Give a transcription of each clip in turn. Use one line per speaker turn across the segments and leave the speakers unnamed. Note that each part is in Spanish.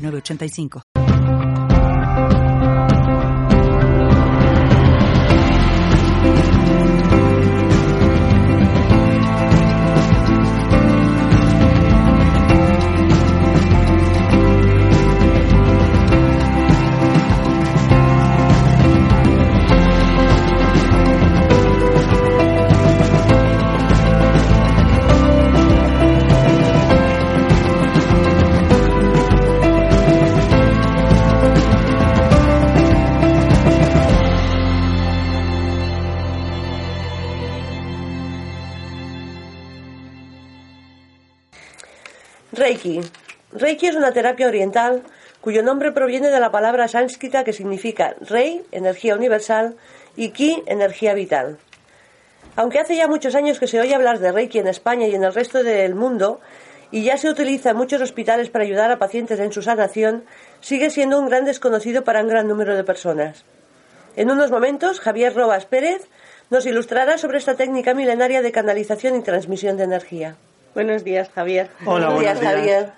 985.
Reiki. Es una terapia oriental cuyo nombre proviene de la palabra sánscrita que significa Rei, energía universal, y Ki, energía vital. Aunque hace ya muchos años que se oye hablar de Reiki en España y en el resto del mundo, y ya se utiliza en muchos hospitales para ayudar a pacientes en su sanación, sigue siendo un gran desconocido para un gran número de personas. En unos momentos, Javier Robas Pérez nos ilustrará sobre esta técnica milenaria de canalización y transmisión de energía.
Buenos días, Javier.
Hola,
buenos días, Javier.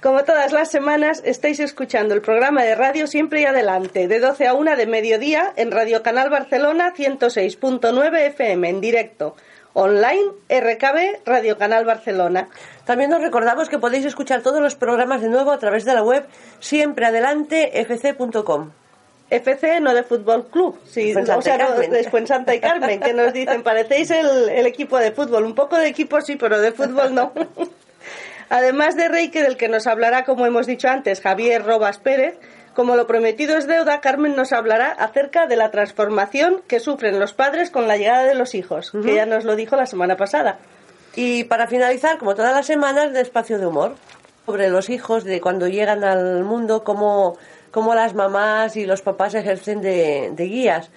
Como todas las semanas, estáis escuchando el programa de radio Siempre y Adelante, de 12 a 1 de mediodía en Radio Canal Barcelona 106.9 FM, en directo. Online, RKB, Radio Canal Barcelona.
También os recordamos que podéis escuchar todos los programas de nuevo a través de la web siempreadelantefc.com.
FC, no de Fútbol Club, sí, o sea, no, de Santa y Carmen, que nos dicen, parecéis el, el, equipo de fútbol. Un poco de equipo sí, pero de fútbol no. Además de Reiki, del que nos hablará, como hemos dicho antes, Javier Robas Pérez, como lo prometido es deuda, Carmen nos hablará acerca de la transformación que sufren los padres con la llegada de los hijos, que ya nos lo dijo la semana pasada.
Y para finalizar, como todas las semanas, de espacio de humor, sobre los hijos, de cuando llegan al mundo, cómo cómo las mamás y los papás ejercen de, guías.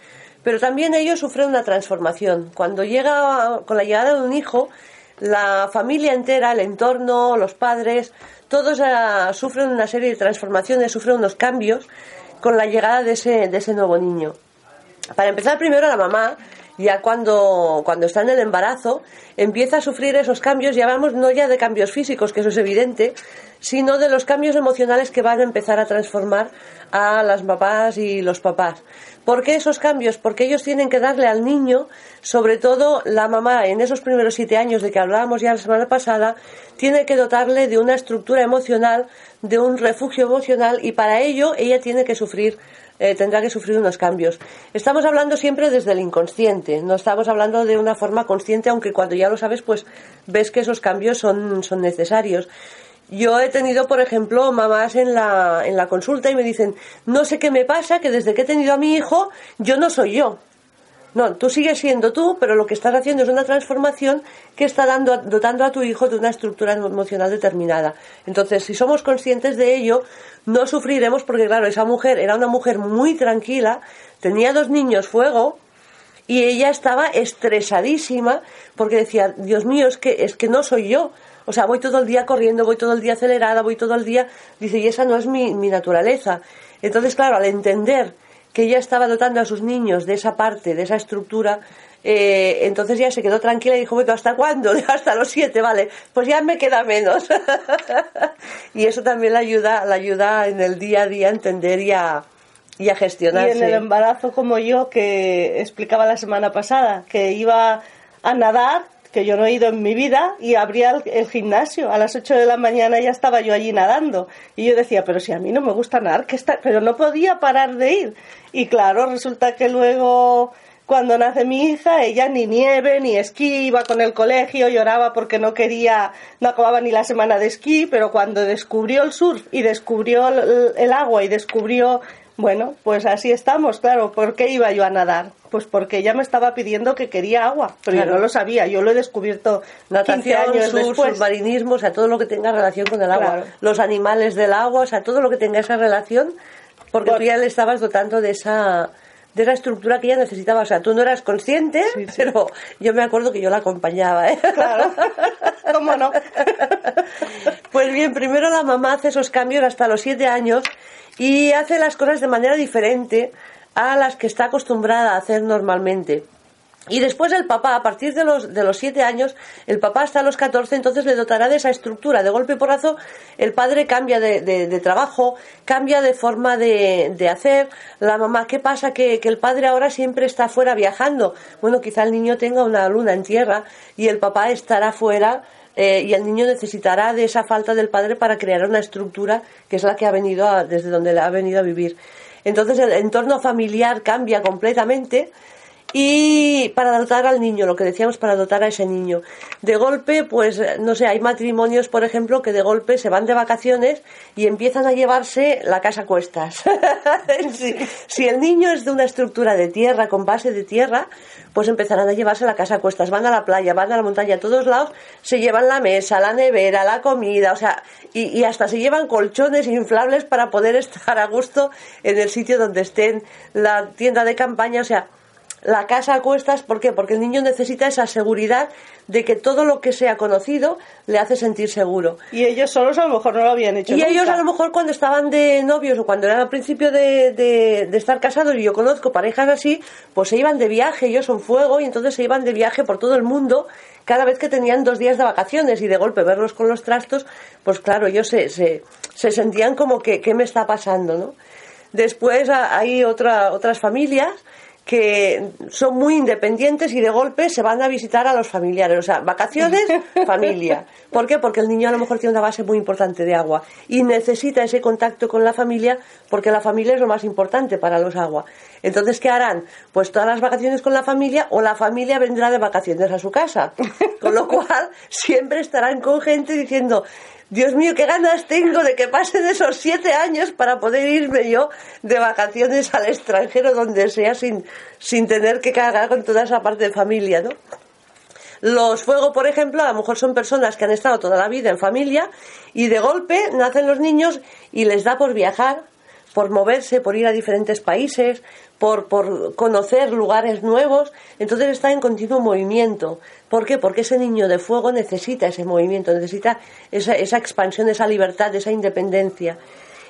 Pero también ellos sufren una transformación. Cuando llega, con la llegada de un hijo, la familia entera, el entorno, los padres, todos uh, sufren una serie de transformaciones, sufren unos cambios con la llegada de ese, de ese nuevo niño. Para empezar, primero la mamá, ya cuando, cuando está en el embarazo, empieza a sufrir esos cambios, ya vamos no ya de cambios físicos, que eso es evidente, sino de los cambios emocionales que van a empezar a transformar a las papás y los papás. ¿Por qué esos cambios? Porque ellos tienen que darle al niño, sobre todo la mamá en esos primeros siete años de que hablábamos ya la semana pasada, tiene que dotarle de una estructura emocional, de un refugio emocional y para ello ella tiene que sufrir eh, tendrá que sufrir unos cambios. Estamos hablando siempre desde el inconsciente, no estamos hablando de una forma consciente, aunque cuando ya lo sabes, pues ves que esos cambios son, son necesarios. Yo he tenido, por ejemplo, mamás en la, en la consulta y me dicen, no sé qué me pasa, que desde que he tenido a mi hijo, yo no soy yo. No, tú sigues siendo tú, pero lo que estás haciendo es una transformación que está dando, dotando a tu hijo de una estructura emocional determinada. Entonces, si somos conscientes de ello, no sufriremos porque, claro, esa mujer era una mujer muy tranquila, tenía dos niños fuego y ella estaba estresadísima porque decía, Dios mío, es que, es que no soy yo. O sea, voy todo el día corriendo, voy todo el día acelerada, voy todo el día. Dice, y esa no es mi, mi naturaleza. Entonces, claro, al entender que ella estaba dotando a sus niños de esa parte, de esa estructura, eh, entonces ya se quedó tranquila y dijo, bueno, ¿hasta cuándo? Hasta los siete, vale, pues ya me queda menos. y eso también la ayuda, la ayuda en el día a día a entender y a, y a gestionarse.
Y en el embarazo como yo, que explicaba la semana pasada, que iba a nadar que yo no he ido en mi vida y abría el, gimnasio. A las 8 de la mañana ya estaba yo allí nadando. Y yo decía, pero si a mí no me gusta nadar, que está... pero no podía parar de ir. Y claro, resulta que luego cuando nace mi hija, ella ni nieve, ni esquí, iba con el colegio, lloraba porque no quería, no acababa ni la semana de esquí, pero cuando descubrió el surf y descubrió el, agua y descubrió, bueno, pues así estamos, claro, ¿por qué iba yo a nadar? Pues porque ella me estaba pidiendo que quería agua, pero yo no lo sabía, yo lo he descubierto Natación, 15 años
surf,
después.
submarinismo, o sea, todo lo que tenga relación con el agua, los animales del agua, o sea, todo lo que tenga esa relación, porque tú ya le estabas dotando de esa de la estructura que ella necesitaba. O sea, tú no eras consciente, pero yo me acuerdo que yo la acompañaba. ¿eh?
Claro, ¿cómo no?
Pues bien, primero la mamá hace esos cambios hasta los siete años y hace las cosas de manera diferente a las que está acostumbrada a hacer normalmente. Y después el papá, a partir de los, de los siete años, el papá hasta los catorce, entonces le dotará de esa estructura. De golpe y porrazo, el padre cambia de, de, trabajo, cambia de forma de, de, hacer. La mamá, ¿qué pasa? Que, que el padre ahora siempre está fuera viajando. Bueno, quizá el niño tenga una luna en tierra y el papá estará fuera eh, y el niño necesitará de esa falta del padre para crear una estructura que es la que ha venido a, desde donde ha venido a vivir. Entonces el entorno familiar cambia completamente y para dotar al niño, lo que decíamos, para dotar a ese niño. De golpe, pues, no sé, hay matrimonios, por ejemplo, que de golpe se van de vacaciones y empiezan a llevarse la casa a cuestas. si, el niño es de una estructura de tierra, con base de tierra, pues empezarán a llevarse la casa a cuestas. Van a la playa, van a la montaña, a todos lados, se llevan la mesa, la nevera, la comida, o sea, y, y hasta se llevan colchones inflables para poder estar a gusto en el sitio donde estén, la tienda de campaña, o sea, la casa a cuestas, ¿por qué? Porque el niño necesita esa seguridad de que todo lo que sea conocido le hace sentir seguro.
Y ellos solos a lo mejor no lo habían hecho.
Y ellos a lo mejor cuando estaban de novios o cuando eran al principio de, de, estar casados, y yo conozco parejas así, pues se iban de viaje, ellos son fuego, y entonces se iban de viaje por todo el mundo cada vez que tenían dos días de vacaciones y de golpe verlos con los trastos, pues claro, ellos se, se, se sentían como que, ¿qué me está pasando? ¿no? Después hay otra, otras familias que son muy independientes y de golpe se van a visitar a los familiares. O sea, vacaciones, familia. ¿Por qué? Porque el niño a lo mejor tiene una base muy importante de agua y necesita ese contacto con la familia porque la familia es lo más importante para los agua. Entonces, ¿qué harán? Pues todas las vacaciones con la familia o la familia vendrá de vacaciones a su casa. Con lo cual, siempre estarán con gente diciendo, Dios mío, qué ganas tengo de que pasen esos siete años para poder irme yo de vacaciones al extranjero, donde sea, sin, sin tener que cargar con toda esa parte de familia, ¿no? Los fuego, por ejemplo, a lo mejor son personas que han estado toda la vida en familia y de golpe nacen los niños y les da por viajar, por moverse, por ir a diferentes países, por, por conocer lugares nuevos, entonces está en continuo movimiento. ¿Por qué? Porque ese niño de fuego necesita ese movimiento, necesita esa, esa expansión, esa libertad, esa independencia.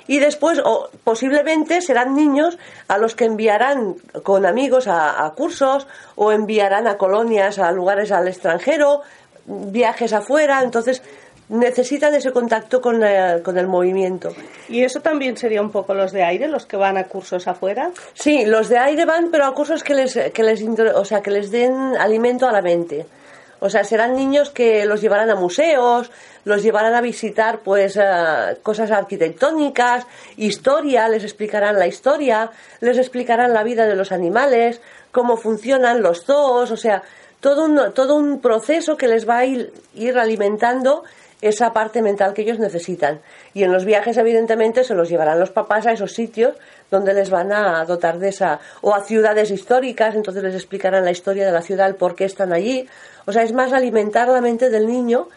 Y después, o posiblemente serán niños a los que enviarán con amigos a, a cursos o enviarán a colonias, a lugares al extranjero, viajes afuera. Entonces, necesitan ese contacto con, con, el movimiento.
¿Y eso también sería un poco los de aire, los que van a cursos afuera?
Sí, los de aire van, pero a cursos que les, que les, o sea, que les den alimento a la mente. O sea, serán niños que los llevarán a museos, los llevarán a visitar pues eh, cosas arquitectónicas, historia, les explicarán la historia, les explicarán la vida de los animales, cómo funcionan los zoos, o sea, todo un, todo un proceso que les va a ir alimentando esa parte mental que ellos necesitan. Y en los viajes, evidentemente, se los llevarán los papás a esos sitios donde les van a dotar de esa, o a ciudades históricas, entonces les explicarán la historia de la ciudad, el por qué están allí. O sea, es más alimentar la mente del niño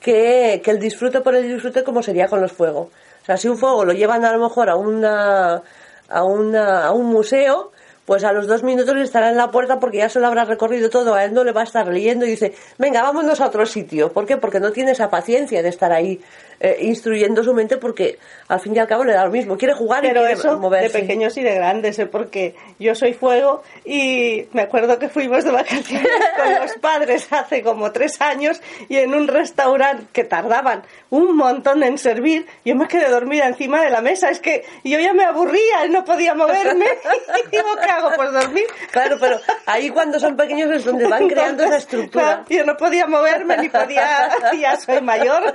que, que el disfrute por el disfrute como sería con los fuegos. O sea, si un fuego lo llevan a lo mejor a una, a una, a un museo, pues a los dos minutos estará en la puerta porque ya se lo habrá recorrido todo, a él no le va a estar leyendo y dice, venga, vámonos a otro sitio. ¿Por qué? Porque no tiene esa paciencia de estar ahí eh, instruyendo su mente porque al fin y al cabo le da lo mismo, quiere jugar y quiere
eso
moverse.
De pequeños y de grandes, ¿eh? porque yo soy fuego y me acuerdo que fuimos de vacaciones con los padres hace como tres años y en un restaurante que tardaban un montón en servir, yo me quedé dormida encima de la mesa, es que yo ya me aburría, no podía moverme y digo, ¿qué hago? Pues dormir.
Claro, pero ahí cuando son pequeños es donde van creando esa estructura.
yo no podía moverme ni podía, ya soy mayor.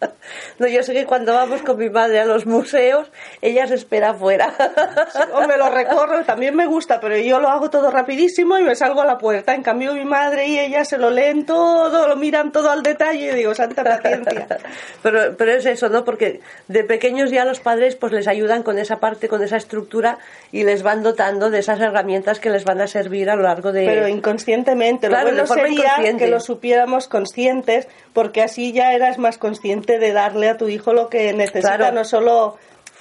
No, yo sé que cuando vamos con mi madre a los museos, ella se espera afuera.
o me lo recorro, también me gusta, pero yo lo hago todo rapidísimo y me salgo a la puerta. En cambio, mi madre y ella se lo leen todo, lo miran todo al detalle y digo, santa paciencia.
pero, pero es eso, ¿no? Porque de pequeños ya los padres pues les ayudan con esa parte, con esa estructura y les van dotando de esas herramientas que les van a servir a lo largo de...
Pero inconscientemente, lo bueno sería que lo supiéramos conscientes, porque así ya eras más consciente de darle a tu hijo lo que necesita, no solo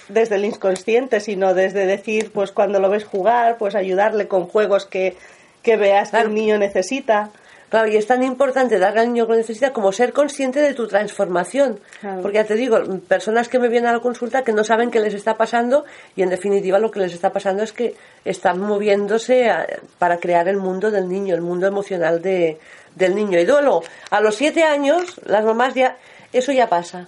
desde el inconsciente, sino desde decir, pues cuando lo ves jugar, pues ayudarle con juegos que, que veas que el niño necesita.
Claro, y es tan importante darle al niño lo que necesita como ser consciente de tu transformación. Porque ya te digo, personas que me vienen a la consulta que no saben qué les está pasando y en definitiva lo que les está pasando es que están moviéndose para crear el mundo del niño, el mundo emocional de, del niño. Y luego, a los siete años, las mamás ya, eso ya pasa.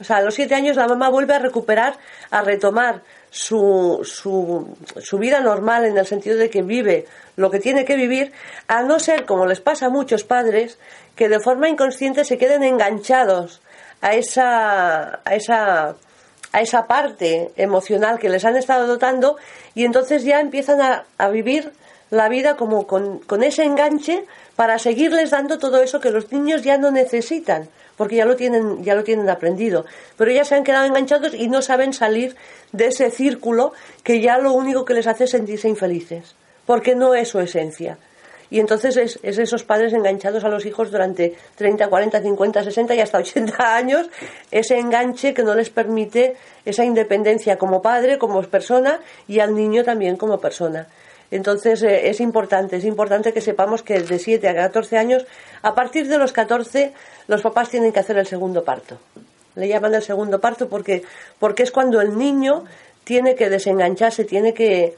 O sea, a los siete años la mamá vuelve a recuperar, a retomar su, su, su, vida normal en el sentido de que vive lo que tiene que vivir, a no ser, como les pasa a muchos padres, que de forma inconsciente se queden enganchados a esa, a esa, a esa parte emocional que les han estado dotando y entonces ya empiezan a, a vivir la vida como con, con ese enganche para seguirles dando todo eso que los niños ya no necesitan porque ya lo tienen ya lo tienen aprendido pero ya se han quedado enganchados y no saben salir de ese círculo que ya lo único que les hace es sentirse infelices porque no es su esencia y entonces es, es, esos padres enganchados a los hijos durante 30, 40, 50, 60 y hasta 80 años, ese enganche que no les permite esa independencia como padre, como persona y al niño también como persona. Entonces eh, es importante, es importante que sepamos que de 7 a 14 años, a partir de los 14, los papás tienen que hacer el segundo parto. Le llaman el segundo parto porque, porque es cuando el niño tiene que desengancharse, tiene que,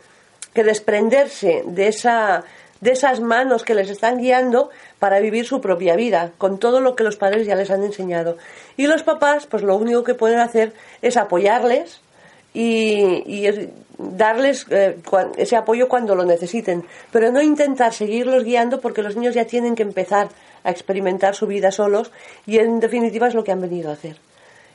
que desprenderse de, esa, de esas manos que les están guiando para vivir su propia vida, con todo lo que los padres ya les han enseñado. Y los papás, pues lo único que pueden hacer es apoyarles, y, darles eh, ese apoyo cuando lo necesiten, pero no intentar seguirlos guiando porque los niños ya tienen que empezar a experimentar su vida solos y en definitiva es lo que han venido a hacer.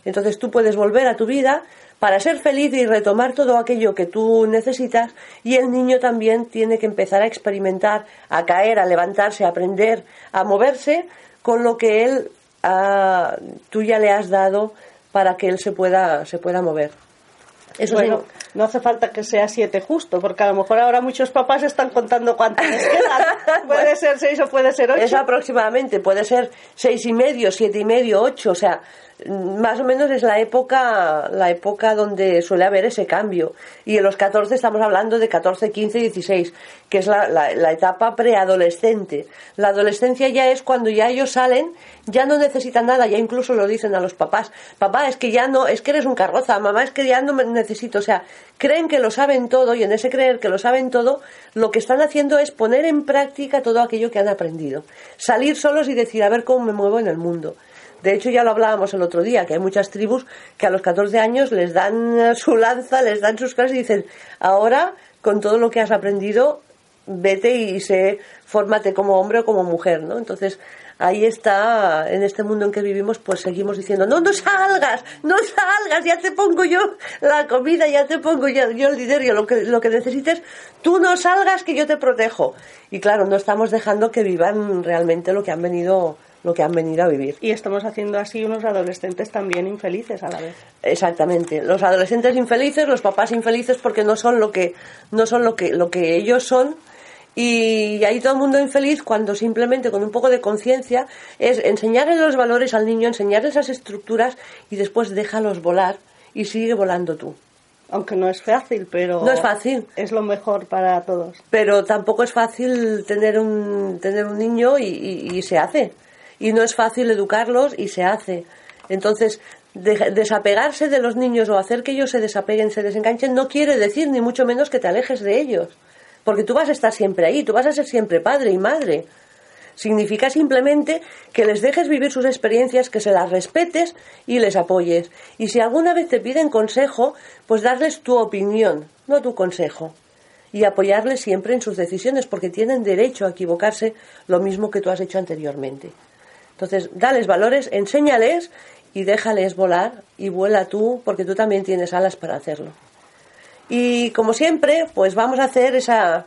Entonces tú puedes volver a tu vida para ser feliz y retomar todo aquello que tú necesitas y el niño también tiene que empezar a experimentar, a caer, a levantarse, a aprender, a moverse con lo que él ah, tú ya le has dado para que él se pueda, se pueda mover.
Eso bueno, no hace falta que sea siete justo, porque a lo mejor ahora muchos papás están contando cuántos les quedan. puede ser seis o puede ser ocho.
Es aproximadamente, puede ser seis y medio, siete y medio, ocho, o sea, más o menos es la época, la época donde suele haber ese cambio. Y en los 14 estamos hablando de 14, 15, 16, que es la, la, etapa preadolescente. La adolescencia ya es cuando ya ellos salen, ya no necesitan nada, ya incluso lo dicen a los papás. Papá, es que ya no, es que eres un carroza, mamá, es que ya no me necesito. O sea, creen que lo saben todo y en ese creer que lo saben todo, lo que están haciendo es poner en práctica todo aquello que han aprendido. Salir solos y decir, a ver cómo me muevo en el mundo. De hecho, ya lo hablábamos el otro día, que hay muchas tribus que a los 14 años les dan su lanza, les dan sus clases y dicen, ahora, con todo lo que has aprendido, vete y sé, fórmate como hombre o como mujer, ¿no? Entonces, ahí está, en este mundo en que vivimos, pues seguimos diciendo, no, no salgas, no salgas, ya te pongo yo la comida, ya te pongo yo, yo el dinero, lo que, lo que necesites, tú no salgas que yo te protejo. Y claro, no estamos dejando que vivan realmente lo que han venido lo que han venido a vivir.
Y estamos haciendo así unos adolescentes también infelices a la vez.
Exactamente, los adolescentes infelices, los papás infelices porque no son lo que no son lo que lo que ellos son y hay todo el mundo infeliz cuando simplemente con un poco de conciencia es enseñarle los valores al niño, enseñarle esas estructuras y después déjalos volar y sigue volando tú.
Aunque no es fácil, pero
no es fácil.
Es lo mejor para todos.
Pero tampoco es fácil tener un tener un niño y se hace y no es fácil educarlos y se hace. Entonces, desapegarse de los niños o hacer que ellos se desapeguen, se desenganchen, no quiere decir ni mucho menos que te alejes de ellos. Porque tú vas a estar siempre ahí, tú vas a ser siempre padre y madre. Significa simplemente que les dejes vivir sus experiencias, que se las respetes y les apoyes. Y si alguna vez te piden consejo, pues darles tu opinión, no tu consejo. Y apoyarles siempre en sus decisiones, porque tienen derecho a equivocarse lo mismo que tú has hecho anteriormente. Entonces, dales valores, enséñales y déjales volar y vuela tú porque tú también tienes alas para hacerlo. Y como siempre, pues vamos a hacer esa,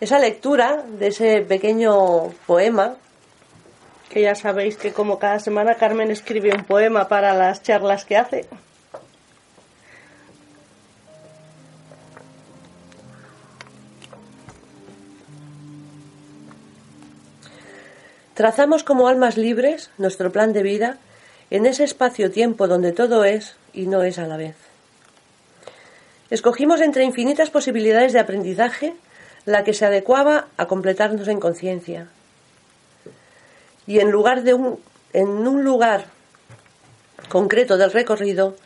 esa lectura de ese pequeño poema.
Que ya sabéis que como cada semana Carmen escribe un poema para las charlas que hace.
Trazamos como almas libres nuestro plan de vida en ese espacio-tiempo donde todo es y no es a la vez. Escogimos entre infinitas posibilidades de aprendizaje la que se adecuaba a completarnos en conciencia. Y en lugar de un, en un lugar concreto del recorrido,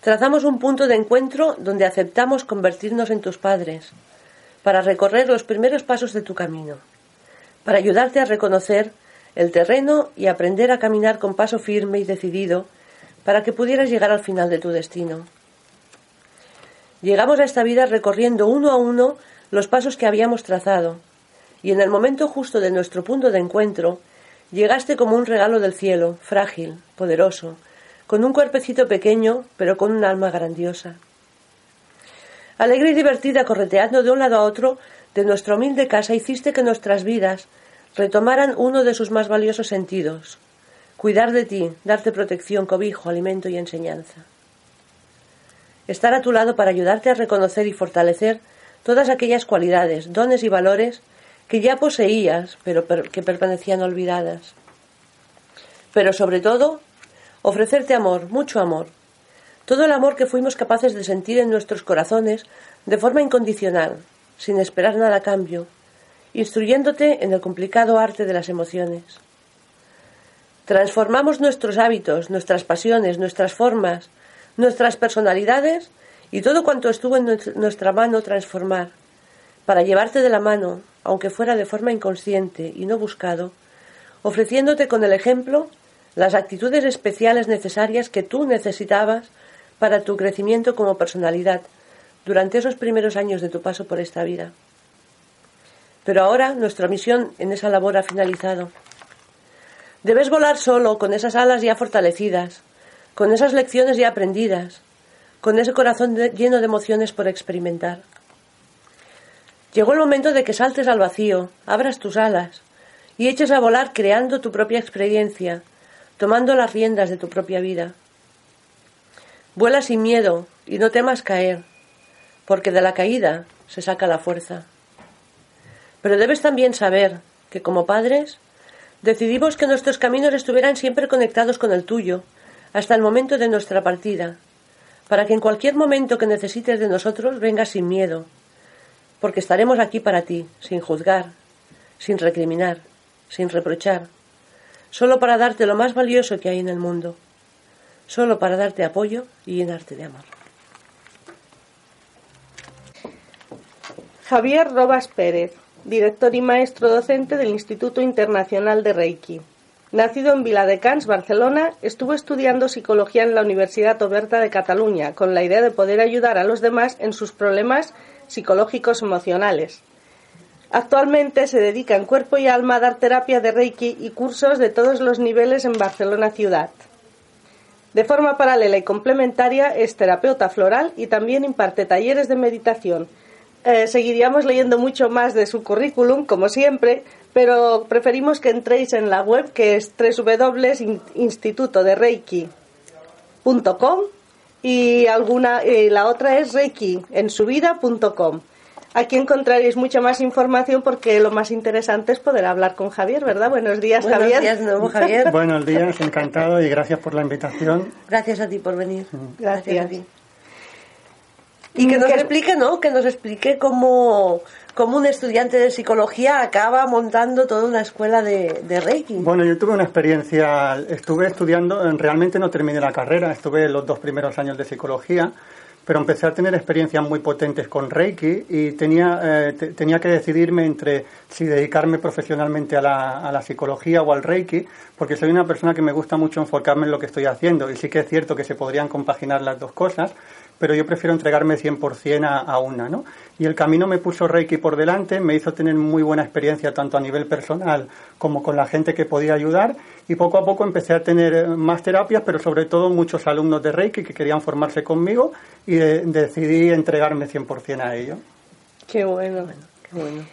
trazamos un punto de encuentro donde aceptamos convertirnos en tus padres, para recorrer los primeros pasos de tu camino, para ayudarte a reconocer el terreno y aprender a caminar con paso firme y decidido para que pudieras llegar al final de tu destino. Llegamos a esta vida recorriendo uno a uno los pasos que habíamos trazado, y en el momento justo de nuestro punto de encuentro, llegaste como un regalo del cielo, frágil, poderoso, con un cuerpecito pequeño, pero con un alma grandiosa. Alegre y divertida, correteando de un lado a otro de nuestra humilde casa, hiciste que nuestras vidas retomaran uno de sus más valiosos sentidos, cuidar de ti, darte protección, cobijo, alimento y enseñanza. Estar a tu lado para ayudarte a reconocer y fortalecer todas aquellas cualidades, dones y valores que ya poseías, pero que permanecían olvidadas. Pero sobre todo, ofrecerte amor, mucho amor, todo el amor que fuimos capaces de sentir en nuestros corazones de forma incondicional, sin esperar nada a cambio, instruyéndote en el complicado arte de las emociones. Transformamos nuestros hábitos, nuestras pasiones, nuestras formas, nuestras personalidades y todo cuanto estuvo en nuestra mano transformar, para llevarte de la mano, aunque fuera de forma inconsciente y no buscado, ofreciéndote con el ejemplo las actitudes especiales necesarias que tú necesitabas para tu crecimiento como personalidad durante esos primeros años de tu paso por esta vida. Pero ahora nuestra misión en esa labor ha finalizado. Debes volar solo, con esas alas ya fortalecidas, con esas lecciones ya aprendidas, con ese corazón lleno de emociones por experimentar. Llegó el momento de que saltes al vacío, abras tus alas y eches a volar creando tu propia experiencia, tomando las riendas de tu propia vida. Vuela sin miedo y no temas caer, porque de la caída se saca la fuerza. Pero debes también saber que como padres decidimos que nuestros caminos estuvieran siempre conectados con el tuyo, hasta el momento de nuestra partida, para que en cualquier momento que necesites de nosotros vengas sin miedo, porque estaremos aquí para ti, sin juzgar, sin recriminar, sin reprochar, solo para darte lo más valioso que hay en el mundo, solo para darte apoyo y llenarte de amor.
Javier Robas Pérez, director y maestro docente del Instituto Internacional de Reiki. Nacido en Viladecans, Barcelona, estuvo estudiando psicología en la Universidad Oberta de Cataluña, con la idea de poder ayudar a los demás en sus problemas psicológicos emocionales. Actualmente se dedica en cuerpo y alma a dar terapia de Reiki y cursos de todos los niveles en Barcelona ciudad. De forma paralela y complementaria es terapeuta floral y también imparte talleres de meditación. Eh, seguiríamos leyendo mucho más de su currículum, como siempre, pero preferimos que entréis en la web que es www.institutodereiki.com y alguna y la otra es reikiensuvida.com. Aquí encontraréis mucha más información porque lo más interesante es poder hablar con Javier, ¿verdad? Buenos días,
Buenos
Javier.
Días, nuevo, Javier.
Buenos días, encantado y gracias por la invitación.
Gracias a ti por venir.
Gracias,
gracias a ti. Y que nos explique, ¿no? Que nos explique cómo, cómo un estudiante de psicología acaba montando toda una escuela de, de, Reiki.
Bueno, yo tuve una experiencia, estuve estudiando, realmente no terminé la carrera, estuve los dos primeros años de psicología, pero empecé a tener experiencias muy potentes con Reiki y tenía, eh, tenía que decidirme entre si dedicarme profesionalmente a la, a la psicología o al Reiki, porque soy una persona que me gusta mucho enfocarme en lo que estoy haciendo y sí que es cierto que se podrían compaginar las dos cosas pero yo prefiero entregarme 100% a, a una, ¿no? Y el camino me puso Reiki por delante, me hizo tener muy buena experiencia tanto a nivel personal como con la gente que podía ayudar y poco a poco empecé a tener eh, más terapias, pero sobre todo muchos alumnos de Reiki que querían formarse conmigo y decidí entregarme 100% a ello.
Qué bueno, qué bueno.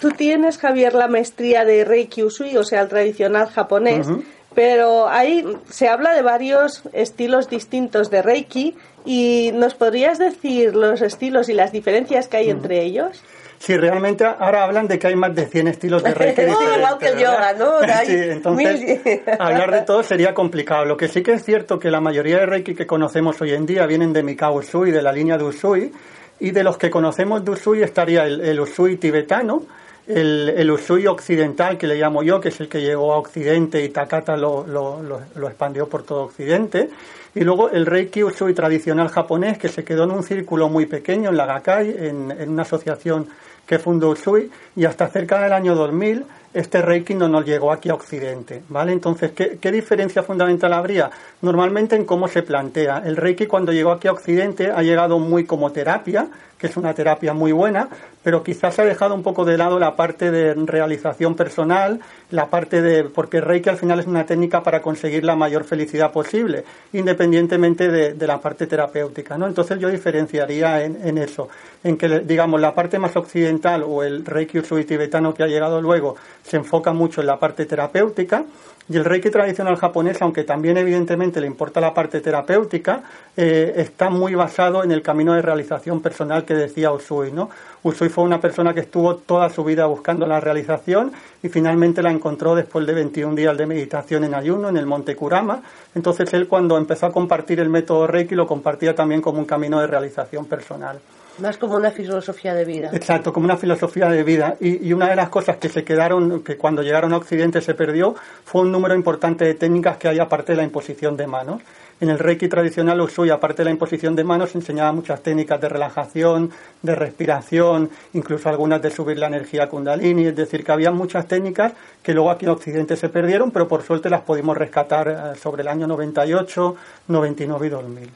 Tú tienes, Javier, la maestría de Reiki Usui, o sea, el tradicional japonés, pero ahí se habla de varios estilos distintos de Reiki y ¿nos podrías decir los estilos y las diferencias que hay entre ellos?
Sí, realmente ahora hablan de que hay más de 100 estilos de Reiki.
igual que el yoga, ¿no?
Sí, entonces hablar de todo sería complicado. Lo que sí que es cierto que la mayoría de Reiki que conocemos hoy en día vienen de Mikao Usui, de la línea de Usui, y de los que conocemos de Usui estaría el Usui tibetano, el, el, Usui occidental, que le llamo yo, que es el que llegó a Occidente y Takata lo, lo, lo, expandió por todo Occidente. Y luego el Reiki Usui tradicional japonés, que se quedó en un círculo muy pequeño en la Gakai, en, en una asociación que fundó Usui, y hasta cerca del año 2000 este Reiki no nos llegó aquí a Occidente, ¿vale? Entonces, ¿qué, ¿qué, diferencia fundamental habría? Normalmente en cómo se plantea. El Reiki cuando llegó aquí a Occidente ha llegado muy como terapia, que es una terapia muy buena, pero quizás ha dejado un poco de lado la parte de realización personal, la parte de, porque Reiki al final es una técnica para conseguir la mayor felicidad posible, independientemente de, la parte terapéutica, ¿no? Entonces yo diferenciaría en, en, eso, en que, digamos, la parte más occidental o el Reiki Usui tibetano que ha llegado luego se enfoca mucho en la parte terapéutica, y el Reiki tradicional japonés, aunque también evidentemente le importa la parte terapéutica, eh, está muy basado en el camino de realización personal que decía Usui. ¿no? Usui fue una persona que estuvo toda su vida buscando la realización y finalmente la encontró después de 21 días de meditación en ayuno en el Monte Kurama. Entonces él cuando empezó a compartir el método Reiki lo compartía también como un camino de realización personal.
Más como una filosofía de vida.
Exacto, como una filosofía de vida. Y, y, una de las cosas que se quedaron, que cuando llegaron a Occidente se perdió, fue un número importante de técnicas que hay aparte de la imposición de manos. En el Reiki tradicional Usui, aparte de la imposición de manos, enseñaba muchas técnicas de relajación, de respiración, incluso algunas de subir la energía kundalini. Es decir, que había muchas técnicas que luego aquí en Occidente se perdieron, pero por suerte las pudimos rescatar eh, sobre el año 98, 99 y 2000.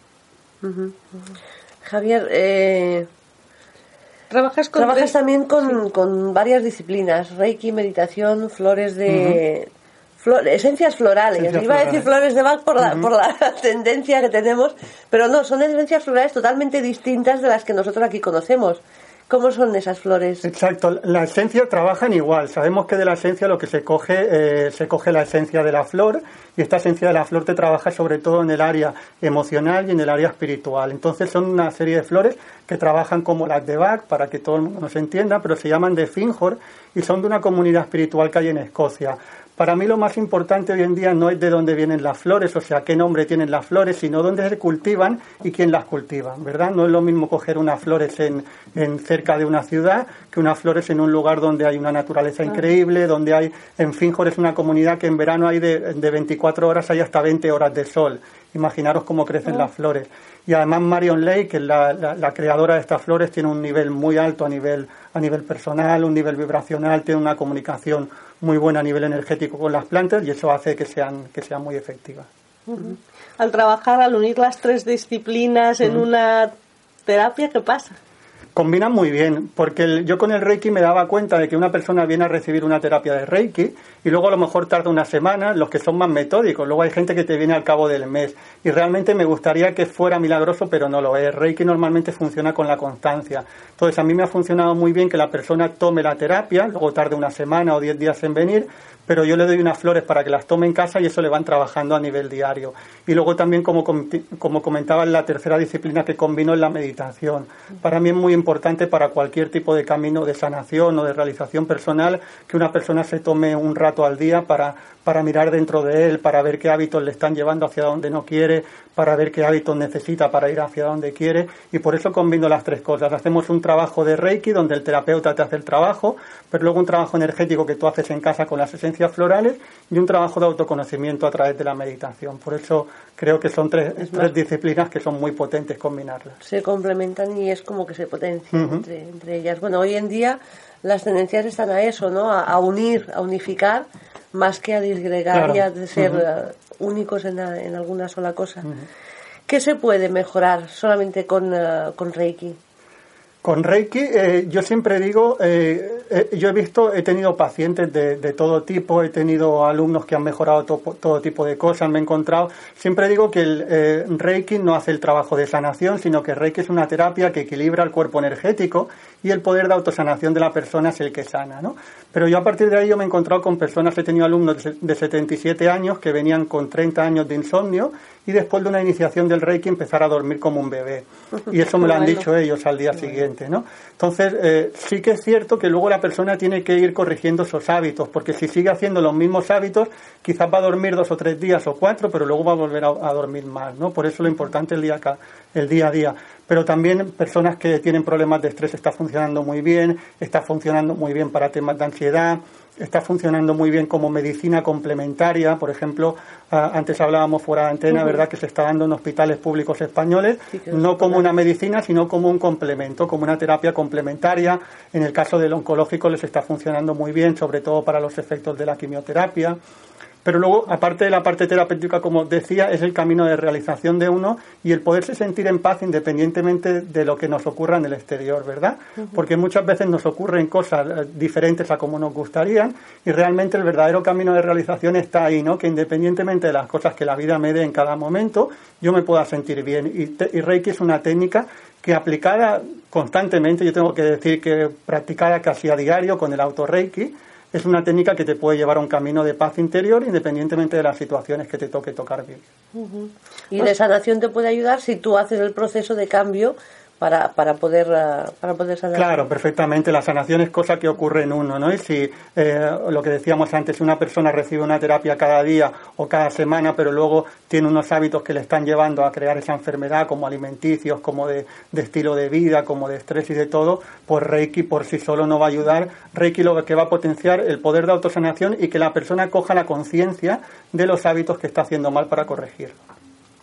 Javier, eh,
¿Trabajas, con
trabajas también con, con, varias disciplinas, Reiki, meditación, flores de... esencias florales. Iba a decir flores de Bach por la, por la tendencia que tenemos, pero no, son esencias florales totalmente distintas de las que nosotros aquí conocemos. ¿Cómo son esas flores?
Exacto, la esencia trabajan igual. Sabemos que de la esencia lo que se coge, eh, se coge la esencia de la flor y esta esencia de la flor te trabaja sobre todo en el área emocional y en el área espiritual. Entonces son una serie de flores que trabajan como las de Bach, para que todo el mundo nos entienda, pero se llaman de Finjor y son de una comunidad espiritual que hay en Escocia. Para mí lo más importante hoy en día no es de dónde vienen las flores, o sea, qué nombre tienen las flores, sino dónde se cultivan y quién las cultiva, ¿verdad? No es lo mismo coger unas flores en, en cerca de una ciudad que unas flores en un lugar donde hay una naturaleza increíble, donde hay, en Finjor es una comunidad que en verano hay de, de 24 horas, hay hasta 20 horas de sol. Imaginaros cómo crecen las flores. Y además Marion Lake, que es la, la, creadora de estas flores, tiene un nivel muy alto a nivel, a nivel personal, un nivel vibracional, tiene una comunicación muy buena a nivel energético con las plantas y eso hace que sean, que sean muy efectivas.
Al trabajar, al unir las tres disciplinas en una terapia, ¿qué pasa?
Combinan muy bien, porque yo con el Reiki me daba cuenta de que una persona viene a recibir una terapia de Reiki y luego a lo mejor tarda una semana, los que son más metódicos, luego hay gente que te viene al cabo del mes y realmente me gustaría que fuera milagroso, pero no lo es. Reiki normalmente funciona con la constancia. Entonces a mí me ha funcionado muy bien que la persona tome la terapia, luego tarde una semana o diez días en venir, pero yo le doy unas flores para que las tome en casa y eso le van trabajando a nivel diario. Y luego también, como, como comentaba, la tercera disciplina que combino es la meditación. Para mí es muy importante para cualquier tipo de camino de sanación o de realización personal que una persona se tome un rato al día para, para mirar dentro de él, para ver qué hábitos le están llevando hacia donde no quiere, para ver qué hábitos necesita para ir hacia donde quiere. Y por eso combino las tres cosas. Hacemos un trabajo de Reiki donde el terapeuta te hace el trabajo, pero luego un trabajo energético que tú haces en casa con las esencias florales y un trabajo de autoconocimiento a través de la meditación. Por eso creo que son tres, tres disciplinas que son muy potentes combinarlas.
Se complementan y es como que se potencian entre, entre, ellas. Bueno, hoy en día las tendencias están a eso, ¿no? A, unir, a unificar, más que a disgregar y a ser uh, únicos en, en, alguna sola cosa. ¿Qué se puede mejorar solamente con, eh, con Reiki?
Con Reiki, eh, yo siempre digo, eh, eh, yo he visto, he tenido pacientes de, de, todo tipo, he tenido alumnos que han mejorado todo tipo de cosas, me he encontrado. Siempre digo que el Reiki no hace el trabajo de sanación, sino que Reiki es una terapia que equilibra el cuerpo energético y el poder de autosanación de la persona es el que sana, ¿no? Pero yo a partir de ahí yo me he encontrado con personas, he tenido alumnos de 77 años que venían con 30 años de insomnio y después de una iniciación del Reiki empezar a dormir como un bebé. Y eso me lo han dicho ellos al día siguiente, ¿no? Entonces, eh, sí que es cierto que luego la persona tiene que ir corrigiendo esos hábitos, porque si sigue haciendo los mismos hábitos, quizás va a dormir dos o tres días o cuatro, pero luego va a volver a, dormir más, ¿no? Por eso lo importante el día, el día a día. Pero también personas que tienen problemas de estrés está funcionando muy bien, está funcionando muy bien para temas de ansiedad, está funcionando muy bien como medicina complementaria. Por ejemplo, antes hablábamos fuera de antena, ¿verdad?, que se está dando en hospitales públicos españoles, no como una medicina, sino como un complemento, como una terapia complementaria. En el caso del oncológico les está funcionando muy bien, sobre todo para los efectos de la quimioterapia. Pero luego, aparte de la parte terapéutica, como decía, es el camino de realización de uno y el poderse sentir en paz independientemente de lo que nos ocurra en el exterior, ¿verdad? Porque muchas veces nos ocurren cosas eh, diferentes a como nos gustarían y realmente el verdadero camino de realización está ahí, ¿no? Que independientemente de las cosas que la vida me dé en cada momento, yo me pueda sentir bien. Y, y Reiki es una técnica que aplicada constantemente, yo tengo que decir que practicada casi a diario con el auto Reiki, es una técnica que te puede llevar a un camino de paz interior independientemente de las situaciones que te toque tocar vivir.
Y la sanación te puede ayudar si tú haces el proceso de cambio para, para, poder, eh, para poder sanar.
Claro, perfectamente. La sanación es cosa que ocurre en uno, ¿no? Y si eh, lo que decíamos antes, una persona recibe una terapia cada día o cada semana, pero luego tiene unos hábitos que le están llevando a crear esa enfermedad, como alimenticios, como de, estilo de vida, como de estrés y de todo, pues Reiki por sí solo no va a ayudar. Reiki lo que va a potenciar el poder de autosanación y que la persona coja la conciencia de los hábitos que está haciendo mal para corregir.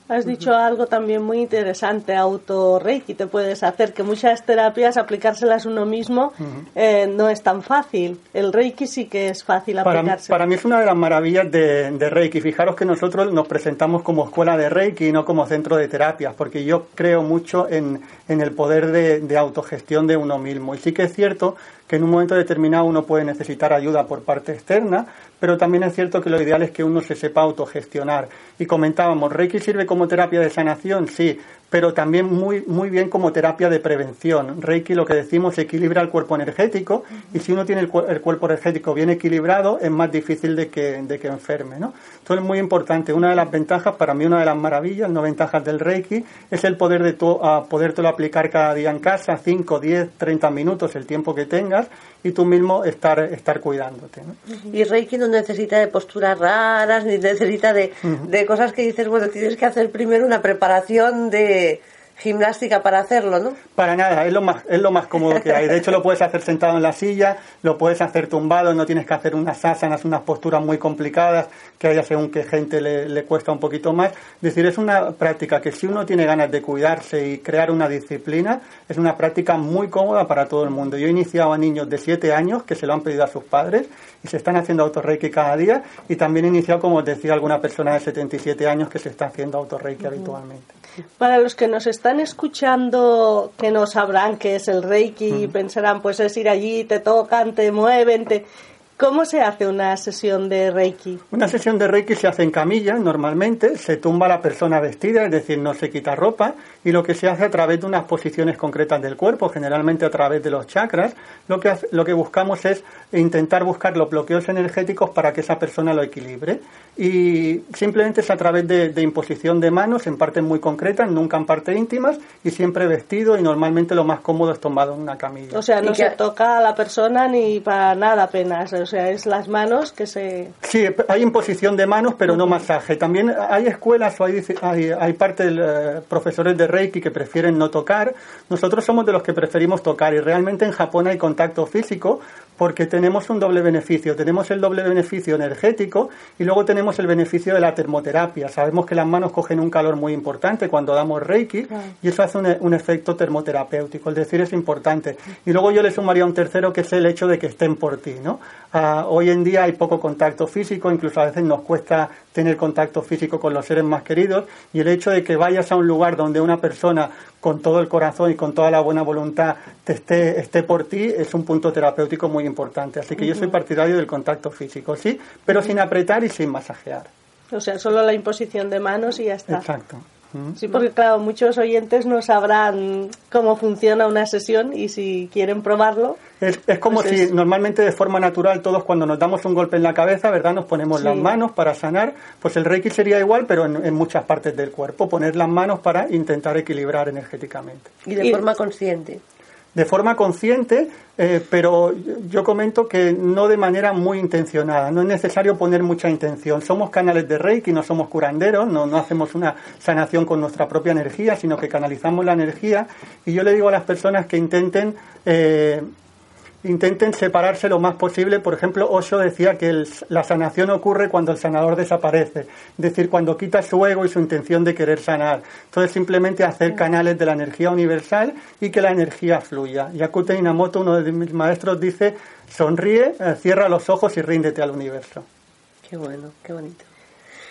Has dicho algo también muy interesante, auto Reiki, te puedes hacer que muchas terapias aplicárselas uno mismo eh, no es tan fácil. El Reiki sí que es fácil aplicarse.
Para, mí es una de las maravillas de, Reiki. Fijaros que nosotros nos presentamos como escuela de Reiki y no como centro de terapias, porque yo creo mucho en, el poder de, de autogestión de uno mismo. Y sí que es cierto que en un momento determinado uno puede necesitar ayuda por parte externa, pero también es cierto que lo ideal es que uno se sepa autogestionar. Y comentábamos, Reiki sirve como terapia de sanación, sí, pero también muy, muy bien como terapia de prevención. Reiki, lo que decimos, equilibra el cuerpo energético y si uno tiene el, cuerpo energético bien equilibrado, es más difícil de que, de que enferme. ¿no? Entonces es muy importante. Una de las ventajas, para mí una de las maravillas, no ventajas del Reiki, es el poder de tu, a podértelo aplicar cada día en casa, 5, 10, 30 minutos, el tiempo que tengas, y tú mismo estar, estar cuidándote. ¿no?
Y Reiki no necesita de posturas raras, ni necesita de, de cosas que dices, bueno, tienes que hacer primero una preparación de gimnástica para hacerlo, ¿no?
Para nada, es lo más es lo más cómodo que hay. De hecho, lo puedes hacer sentado en la silla, lo puedes hacer tumbado, no tienes que hacer unas asanas, unas posturas muy complicadas que haya según que gente le, le cuesta un poquito más. Es decir, es una práctica que si uno tiene ganas de cuidarse y crear una disciplina, es una práctica muy cómoda para todo el mundo. Yo he iniciado a niños de 7 años que se lo han pedido a sus padres y se están haciendo autorreiki cada día y también he iniciado, como os decía, alguna persona de 77 años que se está haciendo autorreiki habitualmente.
Para los que nos están escuchando, que no sabrán qué es el Reiki, pensarán, pues es ir allí, te tocan, te mueven, te... ¿Cómo se hace una sesión de Reiki?
Una sesión de Reiki se hace en camilla normalmente, se tumba la persona vestida, es decir, no se quita ropa, y lo que se hace a través de unas posiciones concretas del cuerpo, generalmente a través de los chakras, lo que, lo que buscamos es intentar buscar los bloqueos energéticos para que esa persona lo equilibre. Y simplemente es a través de, imposición de manos en partes muy concretas, nunca en partes íntimas, y siempre vestido, y normalmente lo más cómodo es tomado en una camilla.
O sea, no se toca a la persona ni para nada apenas sea, es las manos que se...
Sí, hay imposición de manos, pero no masaje. También hay escuelas o hay, hay, hay parte de eh, profesores de Reiki que prefieren no tocar. Nosotros somos de los que preferimos tocar y realmente en Japón hay contacto físico porque tenemos un doble beneficio. Tenemos el doble beneficio energético y luego tenemos el beneficio de la termoterapia. Sabemos que las manos cogen un calor muy importante cuando damos Reiki y eso hace un, un, efecto termoterapéutico. Es decir, es importante. Y luego yo le sumaría un tercero que es el hecho de que estén por ti, ¿no? hoy en día hay poco contacto físico, incluso a veces nos cuesta tener contacto físico con los seres más queridos y el hecho de que vayas a un lugar donde una persona con todo el corazón y con toda la buena voluntad te esté, esté por ti es un punto terapéutico muy importante. Así que yo soy partidario del contacto físico, sí, pero sin apretar y sin masajear.
O sea, solo la imposición de manos y ya está.
Exacto.
Sí, porque claro, muchos oyentes no sabrán cómo funciona una sesión y si quieren probarlo.
Es, es como
pues
si
es-
normalmente de forma natural todos cuando nos damos un golpe en la cabeza, ¿verdad? Nos ponemos
Sí.
las manos para sanar. Pues el Reiki sería igual, pero en, en muchas partes del cuerpo. Poner las manos para intentar equilibrar energéticamente.
Y de
Y-
forma consciente.
De forma consciente, eh, pero yo comento que no de manera muy intencionada. No es necesario poner mucha intención. Somos canales de Reiki, no somos curanderos, no, no hacemos una sanación con nuestra propia energía, sino que canalizamos la energía. Y yo le digo a las personas que intenten eh, intenten separarse lo más posible. Por ejemplo, Osho decía que el- la sanación ocurre cuando el sanador desaparece, es decir, cuando quita su ego y su intención de querer sanar. Entonces, simplemente hacer canales de la energía universal y que la energía fluya. Yakute Inamoto, uno de mis maestros, dice, sonríe, eh, cierra los ojos y ríndete al universo.
Qué bueno, qué bonito.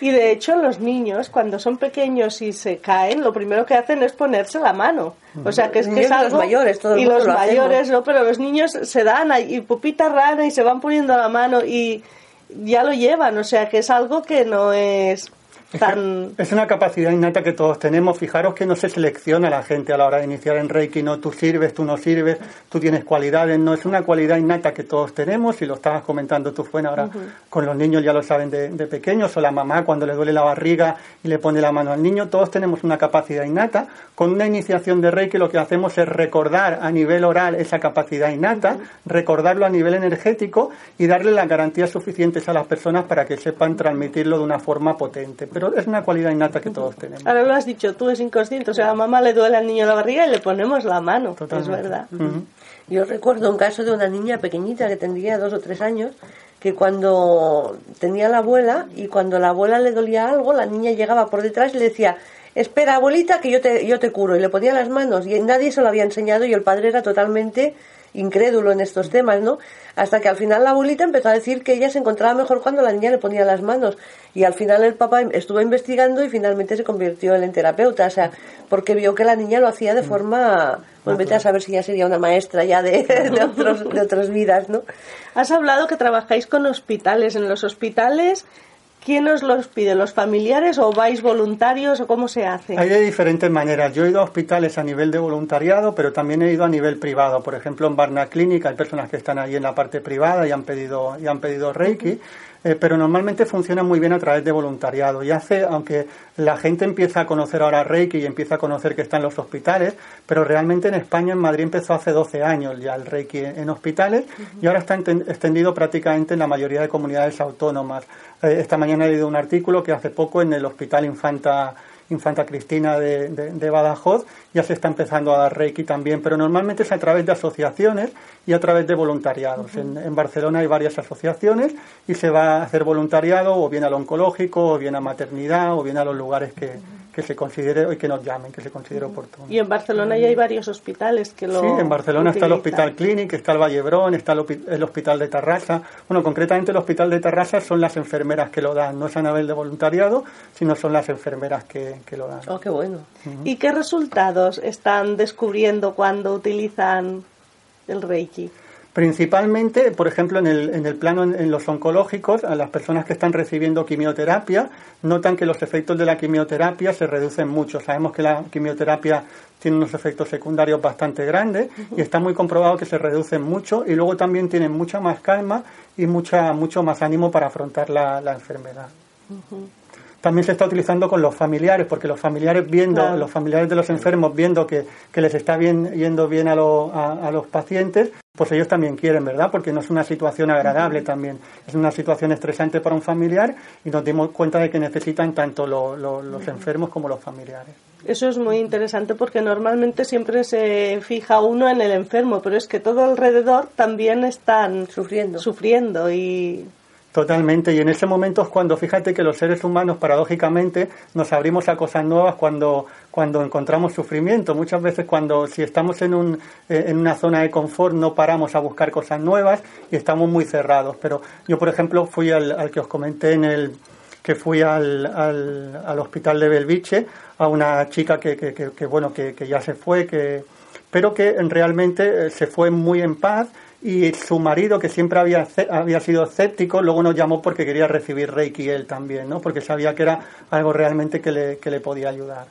Y de hecho los niños cuando son pequeños y se caen, lo primero que hacen es ponerse la mano. O sea que es que es
y los
algo
mayores, todo el
y los
lo hacemos.
mayores, no, pero los niños se dan ahí y pupita rana y se van poniendo la mano y ya lo llevan, o sea que es algo que no es tan
Es una capacidad innata que todos tenemos. Fijaros que no se selecciona a la gente a la hora de iniciar en Reiki. No, tú sirves, tú no sirves, tú tienes cualidades. No, es una cualidad innata que todos tenemos. Y lo estabas comentando tú, Fuena, ahora con los niños ya lo saben de, de pequeños. O la mamá cuando le duele la barriga y le pone la mano al niño. Todos tenemos una capacidad innata. Con una iniciación de Reiki lo que hacemos es recordar a nivel oral esa capacidad innata, recordarlo a nivel energético y darle las garantías suficientes a las personas para que sepan transmitirlo de una forma potente. Pero es una cualidad innata que todos tenemos.
Ahora lo has dicho tú, es inconsciente. O sea, a mamá le duele al niño la barriga y le ponemos la mano.
Totalmente.
Es verdad.
Yo recuerdo un caso de una niña pequeñita que tendría dos o tres años, que cuando tenía la abuela y cuando la abuela le dolía algo, la niña llegaba por detrás y le decía, espera abuelita que yo te, yo te curo. Y le ponía las manos y nadie se lo había enseñado y el padre era totalmente incrédulo en estos temas, ¿no? Hasta que al final la abuelita empezó a decir que ella se encontraba mejor cuando la niña le ponía las manos. Y al final el papá estuvo investigando y finalmente se convirtió en terapeuta, o sea, porque vio que la niña lo hacía de forma, pues vete a saber si ya sería una maestra ya de, otros, de otras vidas, ¿no?
Has hablado que trabajáis con hospitales. En los hospitales, ¿quién os los pide? ¿Los familiares o vais voluntarios o cómo se hace?
Hay de diferentes maneras. Yo he ido a hospitales a nivel de voluntariado, pero también he ido a nivel privado. Por ejemplo, en Barna Clinic hay personas que están ahí en la parte privada y han pedido, y han pedido Reiki. Eh, pero normalmente funciona muy bien a través de voluntariado. Y hace, aunque la gente empieza a conocer ahora Reiki y empieza a conocer que están los hospitales, pero realmente en España, en Madrid, empezó hace 12 años ya el Reiki en hospitales y ahora está extendido prácticamente en la mayoría de comunidades autónomas. Eh, esta mañana he leído un artículo que hace poco en el Hospital Infanta Infanta Cristina de, de- de Badajoz, ya se está empezando a dar Reiki también, pero normalmente es a través de asociaciones y a través de voluntariados. en, en Barcelona hay varias asociaciones y se va a hacer voluntariado o bien al oncológico, o bien a maternidad, o bien a los lugares que, que se considere y que nos llamen, que se considere oportuno.
Y en Barcelona ya hay varios hospitales que lo
Sí, en Barcelona está el. Hospital Clínic, está el Vallebrón, está el Hospital de Tarrasa. Bueno, concretamente el Hospital de Tarrasa son las enfermeras que lo dan, no es a nivel de voluntariado, sino son las enfermeras que, que lo dan.
Oh, qué bueno.
¿Y qué resultados están descubriendo cuando utilizan el Reiki?
Principalmente, por ejemplo, en el, en el plano en, en los oncológicos, a las personas que están recibiendo quimioterapia notan que los efectos de la quimioterapia se reducen mucho. Sabemos que la quimioterapia tiene unos efectos secundarios bastante grandes y está muy comprobado que se reducen mucho y luego también tienen mucha más calma y mucha, mucho más ánimo para afrontar la, la enfermedad. También se está utilizando con los familiares, porque los familiares viendo,
Claro.
los familiares de los enfermos viendo que, que les está bien, yendo bien a, lo- a, a los pacientes, pues ellos también quieren, ¿verdad? Porque no es una situación agradable también, es una situación estresante para un familiar y nos dimos cuenta de que necesitan tanto lo- lo- los enfermos como los familiares.
Eso es muy interesante porque normalmente siempre se fija uno en el enfermo, pero es que todo alrededor también están
Sufriendo.
sufriendo y
Totalmente, y en ese momento es cuando fíjate que los seres humanos paradójicamente nos abrimos a cosas nuevas cuando, cuando encontramos sufrimiento. Muchas veces cuando si estamos en, un, eh, en una zona de confort no paramos a buscar cosas nuevas y estamos muy cerrados. Pero yo, por ejemplo, fui al, al que os comenté en el, que fui al, al, hospital de Belviche a una chica que, que, bueno, que, que, ya se fue, que, pero que realmente eh, se fue muy en paz y su marido, que siempre había, había sido escéptico, luego nos llamó porque quería recibir Reiki él también, ¿no? porque sabía que era algo realmente que le, que le podía ayudar.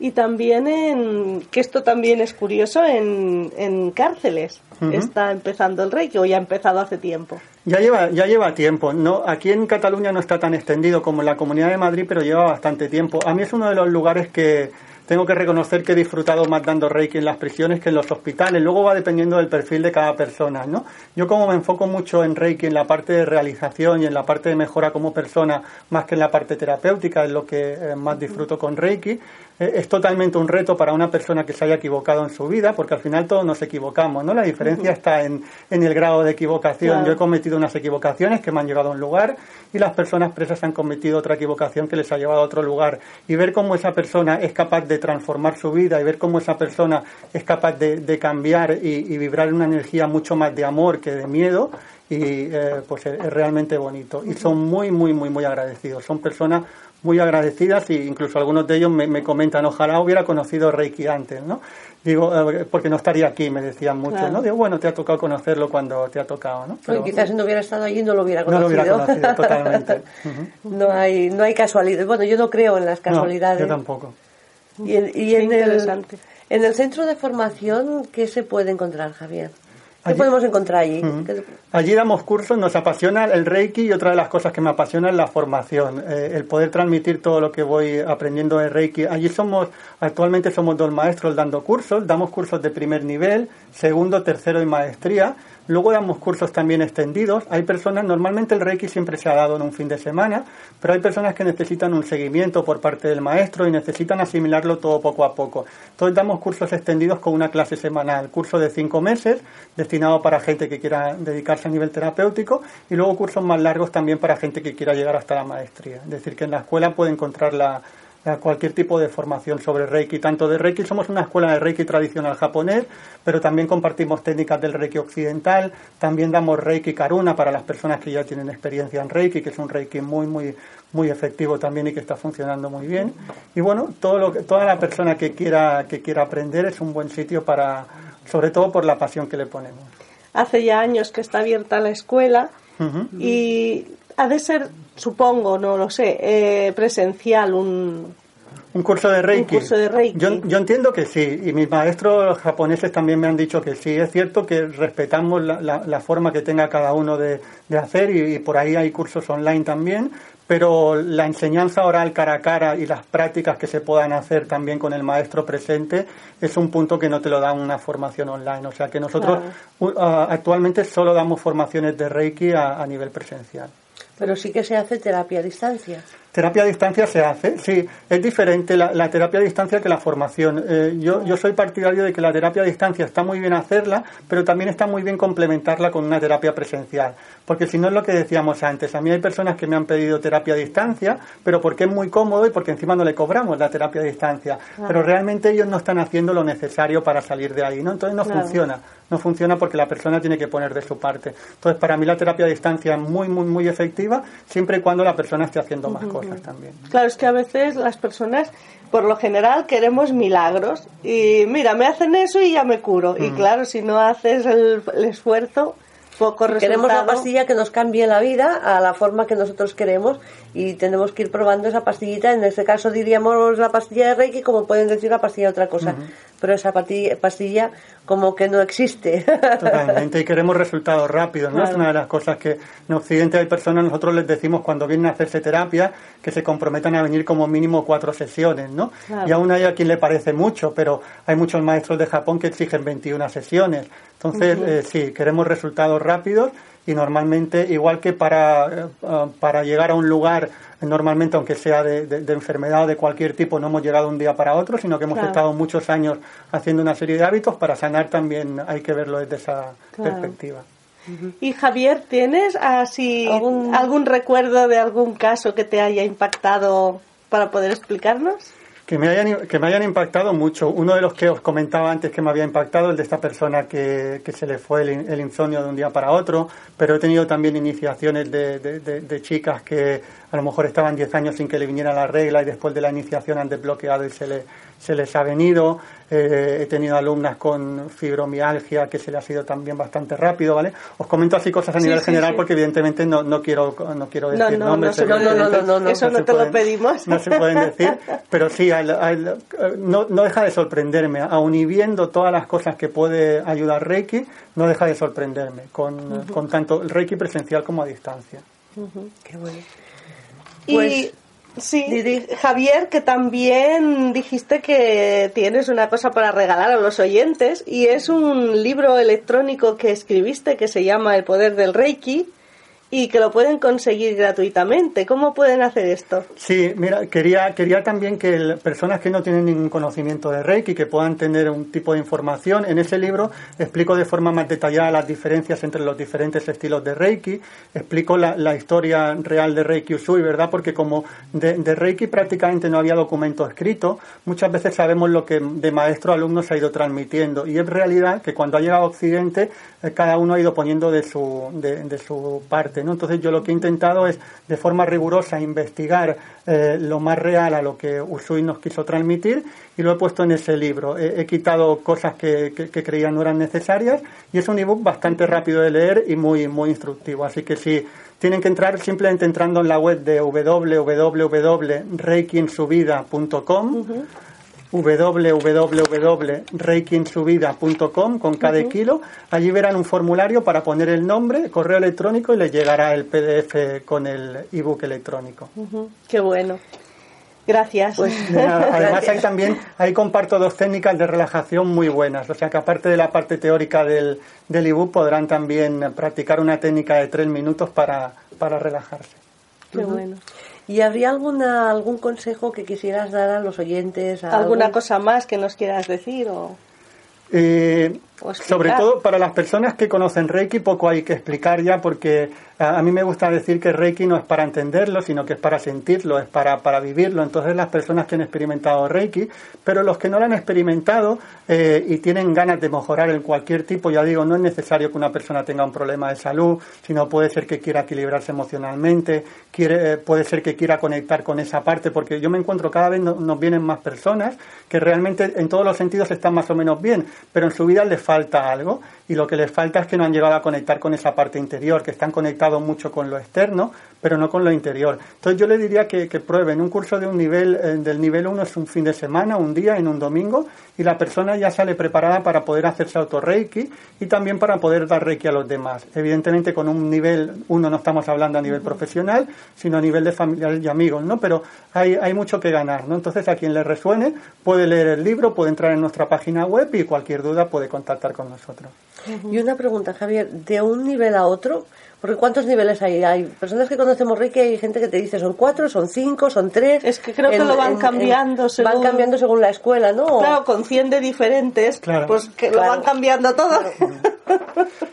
Y también, en, que esto también es curioso, en, en cárceles está empezando el Reiki o ya ha empezado hace tiempo.
Ya lleva, ya lleva tiempo. No, aquí en Cataluña no está tan extendido como en la Comunidad de Madrid, pero lleva bastante tiempo. A mí es uno de los lugares que, tengo que reconocer que he disfrutado más dando Reiki en las prisiones que en los hospitales. Luego va dependiendo del perfil de cada persona, ¿no? Yo como me enfoco mucho en Reiki en la parte de realización y en la parte de mejora como persona, más que en la parte terapéutica, es lo que eh, más disfruto con Reiki, es totalmente un reto para una persona que se haya equivocado en su vida, porque al final todos nos equivocamos, ¿no? La diferencia está en, en, el grado de equivocación. Yo he cometido unas equivocaciones que me han llevado a un lugar y las personas presas han cometido otra equivocación que les ha llevado a otro lugar. Y ver cómo esa persona es capaz de transformar su vida y ver cómo esa persona es capaz de, cambiar y, vibrar en una energía mucho más de amor que de miedo, y eh, pues es, realmente bonito. Y son muy, muy, muy, muy agradecidos. Son personas muy agradecidas y incluso algunos de ellos me, comentan, ojalá hubiera conocido Reiki antes, ¿no? Digo, eh, porque no estaría aquí, me decían mucho, ¿no? Digo, bueno, te ha tocado conocerlo cuando te ha tocado, ¿no?
Pero, quizás si no hubiera estado allí no lo hubiera conocido.
No lo hubiera conocido, totalmente.
No hay, no hay casualidad. Bueno, yo no creo en las casualidades.
yo tampoco.
Y, y en, el, en el centro de formación, ¿qué se puede encontrar, Javier? ¿Qué podemos encontrar allí?
Allí damos cursos, nos apasiona el Reiki y otra de las cosas que me apasiona es la formación, eh, el poder transmitir todo lo que voy aprendiendo de Reiki. Allí somos, actualmente somos dos maestros dando cursos, damos cursos de primer nivel, segundo, tercero y maestría. Luego damos cursos también extendidos. Hay personas, normalmente el Reiki siempre se ha dado en un fin de semana, pero hay personas que necesitan un seguimiento por parte del maestro y necesitan asimilarlo todo poco a poco. Entonces damos cursos extendidos con una clase semanal, curso de cinco meses, destinado para gente que quiera dedicarse a nivel terapéutico, y luego cursos más largos también para gente que quiera llegar hasta la maestría. Es decir, que en la escuela puede encontrar la, cualquier tipo de formación sobre Reiki. Tanto de Reiki, somos una escuela de Reiki tradicional japonés, pero también compartimos técnicas del Reiki occidental, también damos Reiki Karuna para las personas que ya tienen experiencia en Reiki, que es un Reiki muy, muy, muy efectivo también y que está funcionando muy bien. Y bueno, todo lo que, toda la persona que quiera, que quiera aprender es un buen sitio para, sobre todo por la pasión que le ponemos.
Hace ya años que está abierta la escuela y ha de ser, supongo, no lo sé, eh, presencial un,
un curso de Reiki.
Un curso de Reiki.
Yo, yo, entiendo que sí, y mis maestros japoneses también me han dicho que sí. Es cierto que respetamos la, la, forma que tenga cada uno de, de hacer y, por ahí hay cursos online también, pero la enseñanza oral cara a cara y las prácticas que se puedan hacer también con el maestro presente es un punto que no te lo da una formación online. O sea que nosotros actualmente solo damos formaciones de Reiki a nivel presencial.
Pero sí que se hace terapia a distancia.
Terapia a distancia se hace, sí. Es diferente la, terapia a distancia que la formación. Eh, yo, yo soy partidario de que la terapia a distancia está muy bien hacerla, pero también está muy bien complementarla con una terapia presencial. Porque si no es lo que decíamos antes. A mí hay personas que me han pedido terapia a distancia, pero porque es muy cómodo y porque encima no le cobramos la terapia a distancia. Pero realmente ellos no están haciendo lo necesario para salir de ahí, ¿no? Entonces no funciona no funciona porque la persona tiene que poner de su parte. Entonces, para mí la terapia a distancia es muy, muy, muy efectiva, siempre y cuando la persona esté haciendo más cosas también.
Claro, es que a veces las personas, por lo general, queremos milagros. Y mira, me hacen eso y ya me curo. Y claro, si no haces el, esfuerzo, poco.
Queremos la pastilla que nos cambie la vida a la forma que nosotros queremos y tenemos que ir probando esa pastillita. En este caso diríamos la pastilla de Reiki, como pueden decir la pastilla de otra cosa. Pero esa pastilla como que no existe.
Totalmente, y queremos resultados rápidos, ¿no? Es una de las cosas que en Occidente hay personas, nosotros les decimos cuando vienen a hacerse terapia, que se comprometan a venir como mínimo cuatro sesiones, ¿no? Y aún hay a quien le parece mucho, pero hay muchos maestros de Japón que exigen 21 sesiones. Entonces, eh, sí, queremos resultados rápidos y normalmente, igual que para, eh, para llegar a un lugar, normalmente aunque sea de, enfermedad o de cualquier tipo, no hemos llegado un día para otro, sino que hemos estado muchos años haciendo una serie de hábitos, para sanar también hay que verlo desde esa perspectiva.
Y Javier, ¿tienes así ¿Algún... recuerdo de algún caso que te haya impactado para poder explicarnos?
Que me, hayan, que me hayan impactado mucho. Uno de los que os comentaba antes que me había impactado, el de esta persona que, que se le fue el, insomnio de un día para otro, pero he tenido también iniciaciones de, de, chicas que a lo mejor estaban 10 años sin que le viniera la regla y después de la iniciación han desbloqueado y se, le, se les ha venido. Eh, he tenido alumnas con fibromialgia que se le ha sido también bastante rápido, ¿vale? Os comento así cosas a nivel general porque evidentemente no, no quiero no quiero decir nombres.
No, no, no, eso no, te lo pedimos.
No se pueden decir, pero sí, no, no deja de sorprenderme, aun y viendo todas las cosas que puede ayudar Reiki, no deja de sorprenderme con, con tanto el Reiki presencial como a distancia.
Qué bueno. Pues, Sí, Javier, que también dijiste que tienes una cosa para regalar a los oyentes y es un libro electrónico que escribiste que se llama El Poder del Reiki y que lo pueden conseguir gratuitamente. ¿Cómo pueden hacer esto?
Sí, mira, quería, quería también que personas que no tienen ningún conocimiento de Reiki, que puedan tener un tipo de información, en ese libro explico de forma más detallada las diferencias entre los diferentes estilos de Reiki, explico la, historia real de Reiki Usui, ¿verdad? Porque como de, Reiki prácticamente no había documento escrito, muchas veces sabemos lo que de maestro a alumno se ha ido transmitiendo y es realidad que cuando ha llegado a Occidente cada uno ha ido poniendo de su, de, su parte entonces yo lo que he intentado es de forma rigurosa investigar eh, lo más real a lo que Usui nos quiso transmitir y lo he puesto en ese libro. He, quitado cosas que, que, creía no eran necesarias y es un ebook bastante rápido de leer y muy, muy instructivo. Así que si tienen que entrar simplemente entrando en la web de www.reikinsubida.com www.reikinsubida.com con cada kilo. Allí verán un formulario para poner el nombre, correo electrónico y les llegará el PDF con el ebook electrónico.
Qué bueno. Gracias.
Pues, además ahí también, ahí comparto dos técnicas de relajación muy buenas. O sea que aparte de la parte teórica del, del ebook podrán también practicar una técnica de tres minutos para, para relajarse.
Qué bueno.
¿Y habría alguna, algún consejo que quisieras dar a los oyentes?
¿Alguna cosa más que nos quieras decir? O...
Eh, sobre todo para las personas que conocen Reiki, poco hay que explicar ya, porque a, mí me gusta decir que Reiki no es para entenderlo, sino que es para sentirlo, es para, para vivirlo. Entonces, las personas que han experimentado Reiki, pero los que no lo han experimentado eh, y tienen ganas de mejorar en cualquier tipo, ya digo, no es necesario que una persona tenga un problema de salud, sino puede ser que quiera equilibrarse emocionalmente, quiere, eh, puede ser que quiera conectar con esa parte, porque yo me encuentro cada vez nos vienen más personas que realmente en todos los sentidos están más o menos bien, pero en su vida les falta algo y lo que les falta es que no han llegado a conectar con esa parte interior, que están conectados mucho con lo externo, pero no con lo interior. Entonces yo les diría que, que prueben un curso de un nivel, eh, del nivel 1 es un fin de semana, un día, en un domingo, y la persona ya sale preparada para poder hacerse auto-reiki y también para poder dar reiki a los demás. Evidentemente con un nivel 1 no estamos hablando a nivel profesional, sino a nivel de familiares y amigos, ¿no? Pero hay, hay mucho que ganar, ¿no? Entonces a quien le resuene puede leer el libro, puede entrar en nuestra página web y cualquier duda puede contactar con nosotros.
Y una pregunta, Javier, de un nivel a otro, porque ¿cuántos niveles hay? Hay personas que conocemos Reiki, hay gente que te dice son cuatro, son cinco, son tres.
Es que creo que lo van cambiando según...
Van cambiando según la escuela, ¿no?
Claro, con 100 de diferentes, pues que lo van cambiando todo.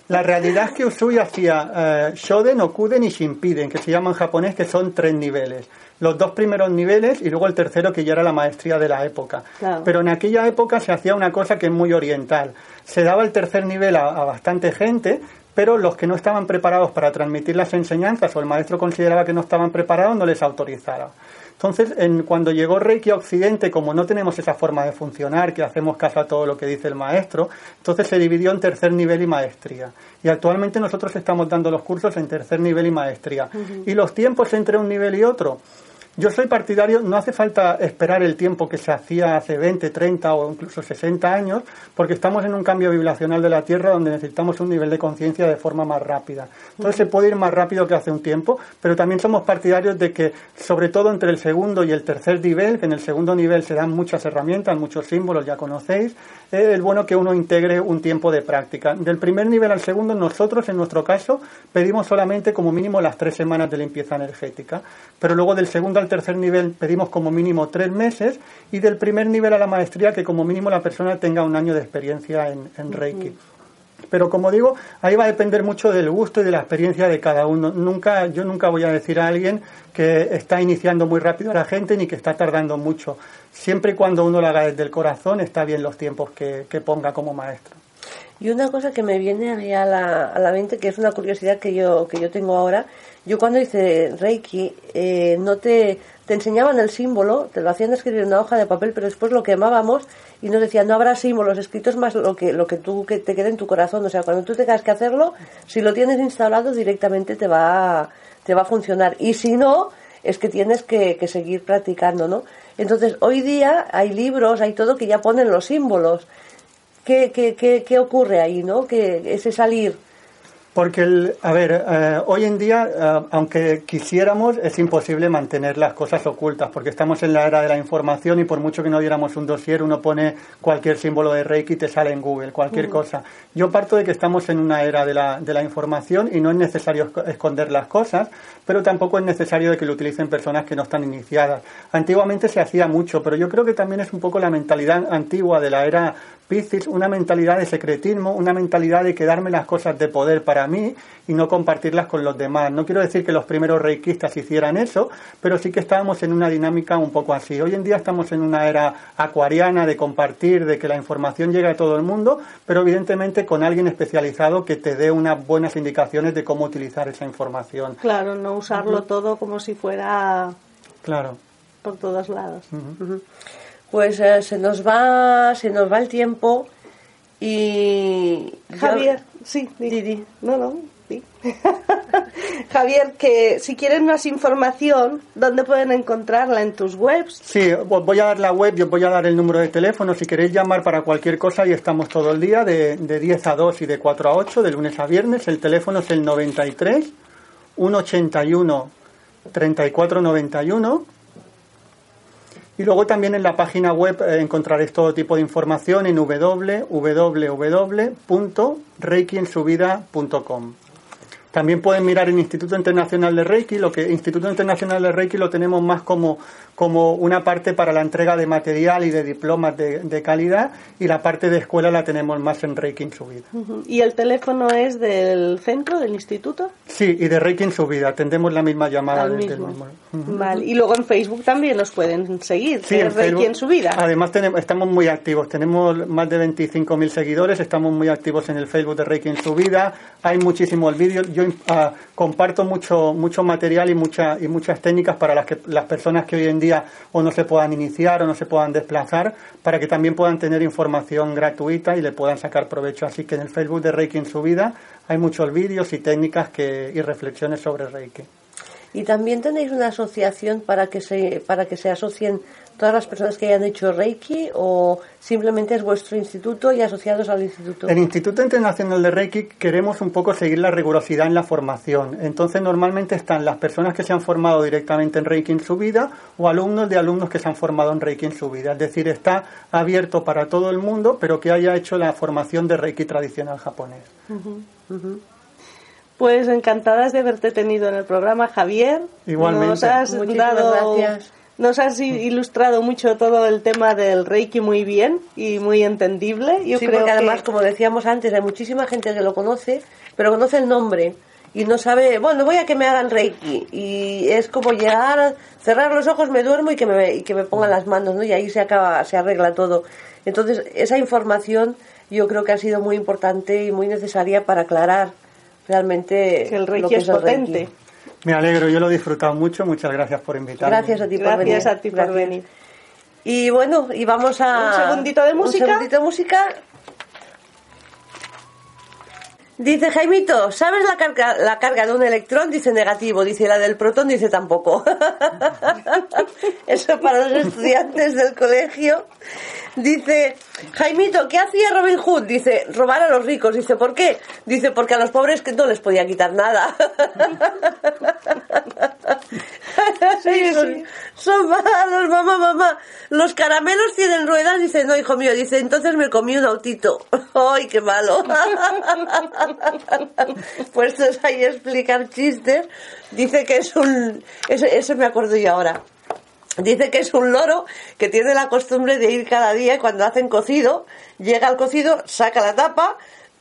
La realidad es que Usui hacía eh, Shoden, Okuden y Shinpiden, que se llaman en japonés, que son tres niveles los dos primeros niveles y luego el tercero que ya era la maestría de la época. Pero en aquella época se hacía una cosa que es muy oriental. Se daba el tercer nivel a, bastante gente, pero los que no estaban preparados para transmitir las enseñanzas o el maestro consideraba que no estaban preparados no les autorizaba. Entonces, en, cuando llegó Reiki a Occidente, como no tenemos esa forma de funcionar, que hacemos caso a todo lo que dice el maestro, entonces se dividió en tercer nivel y maestría. Y actualmente nosotros estamos dando los cursos en tercer nivel y maestría. Y los tiempos entre un nivel y otro, yo soy partidario, no hace falta esperar el tiempo que se hacía hace 20, 30 o incluso 60 años, porque estamos en un cambio vibracional de la Tierra donde necesitamos un nivel de conciencia de forma más rápida. Entonces se puede ir más rápido que hace un tiempo, pero también somos partidarios de que, sobre todo entre el segundo y el tercer nivel, que en el segundo nivel se dan muchas herramientas, muchos símbolos, ya conocéis, es bueno que uno integre un tiempo de práctica. Del primer nivel al segundo, nosotros, en nuestro caso, pedimos solamente como mínimo las tres semanas de limpieza energética, pero luego del segundo al tercer nivel pedimos como mínimo tres meses y del primer nivel a la maestría que como mínimo la persona tenga un año de experiencia en, Reiki. Pero como digo, ahí va a depender mucho del gusto y de la experiencia de cada uno. Nunca, yo nunca voy a decir a alguien que está iniciando muy rápido a la gente ni que está tardando mucho. Siempre y cuando uno lo haga desde el corazón, está bien los tiempos que, que ponga como maestro.
Y una cosa que me viene a la, a la mente, que es una curiosidad que yo, que yo tengo ahora, yo cuando hice Reiki, eh, no te, te enseñaban el símbolo, te lo hacían escribir en una hoja de papel, pero después lo quemábamos y nos decían, no habrá símbolos escritos más lo que, lo que tú que te quede en tu corazón. O sea, cuando tú tengas que hacerlo, si lo tienes instalado directamente te va, te va a funcionar. Y si no, es que tienes que, que seguir practicando, ¿no? Entonces, hoy día hay libros, hay todo que ya ponen los símbolos. ¿Qué, qué, qué, qué ocurre ahí, no? Que ese salir
porque, el, a ver, eh, hoy en día, eh, aunque quisiéramos, es imposible mantener las cosas ocultas, porque estamos en la era de la información y por mucho que no diéramos un dossier, uno pone cualquier símbolo de Reiki y te sale en Google, cualquier cosa. Yo parto de que estamos en una era de la, de la información y no es necesario esconder las cosas, pero tampoco es necesario de que lo utilicen personas que no están iniciadas. Antiguamente se hacía mucho, pero yo creo que también es un poco la mentalidad antigua de la era Piscis, una mentalidad de secretismo, una mentalidad de quedarme las cosas de poder para mí y no compartirlas con los demás. No quiero decir que los primeros reikistas hicieran eso, pero sí que estábamos en una dinámica un poco así. Hoy en día estamos en una era acuariana de compartir, de que la información llegue a todo el mundo, pero evidentemente con alguien especializado que te dé unas buenas indicaciones de cómo utilizar esa información.
Claro, no usarlo todo como si fuera
claro.
por todos lados
pues eh, se nos va se nos va el tiempo y
Javier sí Didi. no no sí. Javier que si quieren más información dónde pueden encontrarla en tus webs
sí voy a dar la web yo voy a dar el número de teléfono. Si queréis llamar para cualquier cosa y estamos todo el día de, de 10 a 2 y de 4 a 8 de lunes a viernes. El teléfono es el 93 181 3491 y luego también en la página web eh, encontraréis todo tipo de información en www.reikiensubida.com. También pueden mirar el Instituto Internacional de Reiki, lo que Instituto Internacional de Reiki lo tenemos más como como una parte para la entrega de material y de diplomas de, calidad y la parte de escuela la tenemos más en Reiki en su vida.
¿Y el teléfono es del centro, del instituto?
Sí, y de Reiki en su vida. Atendemos la misma llamada
mismo. Vale. Y luego en Facebook también nos pueden seguir. Sí, en Reiki en su vida.
Además tenemos, estamos muy activos. Tenemos más de 25.000 seguidores. Estamos muy activos en el Facebook de Reiki en su vida. Hay muchísimos vídeos. Yo uh, comparto mucho mucho material y mucha, y muchas técnicas para las que las personas que hoy en día o no se puedan iniciar o no se puedan desplazar para que también puedan tener información gratuita y le puedan sacar provecho. Así que en el Facebook de Reiki en su vida hay muchos vídeos y técnicas que, y reflexiones sobre Reiki.
Y también tenéis una asociación para que se, para que se asocien todas las personas que hayan hecho Reiki o simplemente es vuestro instituto y asociados al instituto?
El Instituto Internacional de Reiki queremos un poco seguir la rigurosidad en la formación. Entonces normalmente están las personas que se han formado directamente en Reiki en su vida o alumnos de alumnos que se han formado en Reiki en su vida. Es decir, está abierto para todo el mundo, pero que haya hecho la formación de Reiki tradicional japonés.
Pues encantadas de haberte tenido en el programa, Javier.
Igualmente.
Nos has dado gracias nos has ilustrado mucho todo el tema del Reiki muy bien y muy entendible.
Yo sí, creo porque además, como decíamos antes, hay muchísima gente que lo conoce, pero conoce el nombre y no sabe, bueno, voy a que me hagan Reiki. Y es como llegar, cerrar los ojos, me duermo y que me, y que me pongan las manos, ¿no? Y ahí se acaba, se arregla todo. Entonces, esa información yo creo que ha sido muy importante y muy necesaria para aclarar realmente
que el Reiki es potente.
Me alegro, yo lo he disfrutado mucho. Muchas gracias por invitarme.
Gracias a ti
por venir. Gracias a ti por venir.
Y bueno, y vamos a...
Un segundito de música.
Un segundito de música. Dice Jaimito, ¿sabes la carga, la carga de un electrón? Dice negativo, dice la del protón, dice tampoco. Eso para los estudiantes del colegio. Dice, Jaimito, ¿qué hacía Robin Hood? Dice, robar a los ricos. Dice, ¿por qué? Dice, porque a los pobres que no les podía quitar nada. Sí, son, malos, mamá, mamá. Los caramelos tienen ruedas. Dice, no, hijo mío. Dice, entonces me comí un autito. ¡Ay, qué malo! Puestos ahí explicar chistes. Dice que es un... Eso, eso me acuerdo yo ahora. Dice que es un loro que tiene la costumbre de ir cada día cuando hacen cocido, llega al cocido, saca la tapa,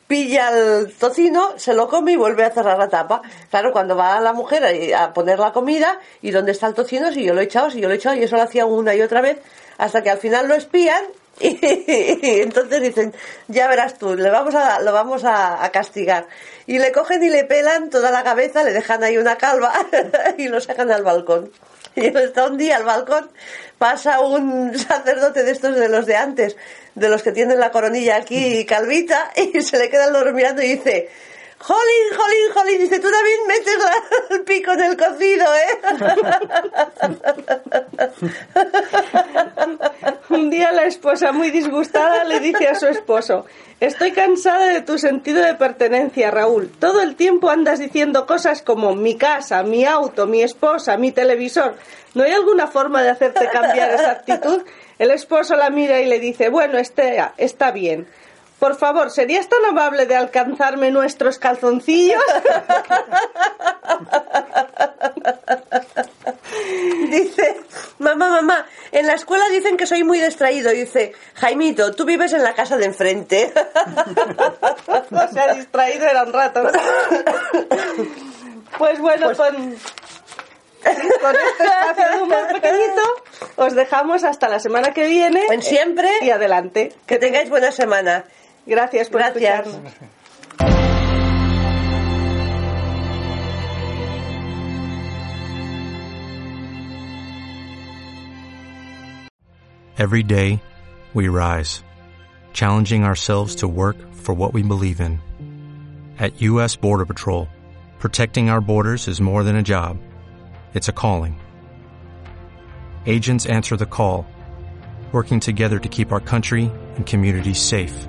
pilla el tocino, se lo come y vuelve a cerrar la tapa. Claro, cuando va la mujer a, poner la comida, ¿y dónde está el tocino? Si yo lo he echado, si yo lo he echado, y eso lo hacía una y otra vez, hasta que al final lo espían y, entonces dicen, ya verás tú, le vamos a, lo vamos a, castigar. Y le cogen y le pelan toda la cabeza, le dejan ahí una calva y lo sacan al balcón. Y está un día al balcón, pasa un sacerdote de estos de los de antes, de los que tienen la coronilla aquí calvita, y se le queda el mirando y dice, Jolín, jolín, jolín, dice, tú también metes el pico en el cocido,
¿eh? Un día la esposa, muy disgustada, le dice a su esposo, estoy cansada de tu sentido de pertenencia, Raúl. Todo el tiempo andas diciendo cosas como mi casa, mi auto, mi esposa, mi televisor. ¿No hay alguna forma de hacerte cambiar esa actitud? El esposo la mira y le dice, bueno, está, está bien. Por favor, ¿serías tan amable de alcanzarme nuestros calzoncillos?
Dice, mamá, mamá, en la escuela dicen que soy muy distraído. Dice, Jaimito, tú vives en la casa de enfrente.
o sea, distraído era un rato. pues bueno, pues con, con este espacio de humor pequeñito, os dejamos hasta la semana que viene.
En siempre.
Y adelante.
Que tengáis buena semana.
Gracias por
Gracias.
Every day, we rise, challenging ourselves to work for what we believe in. At U.S. Border Patrol, protecting our borders is more than a job, it's a calling. Agents answer the call, working together to keep our country and communities safe.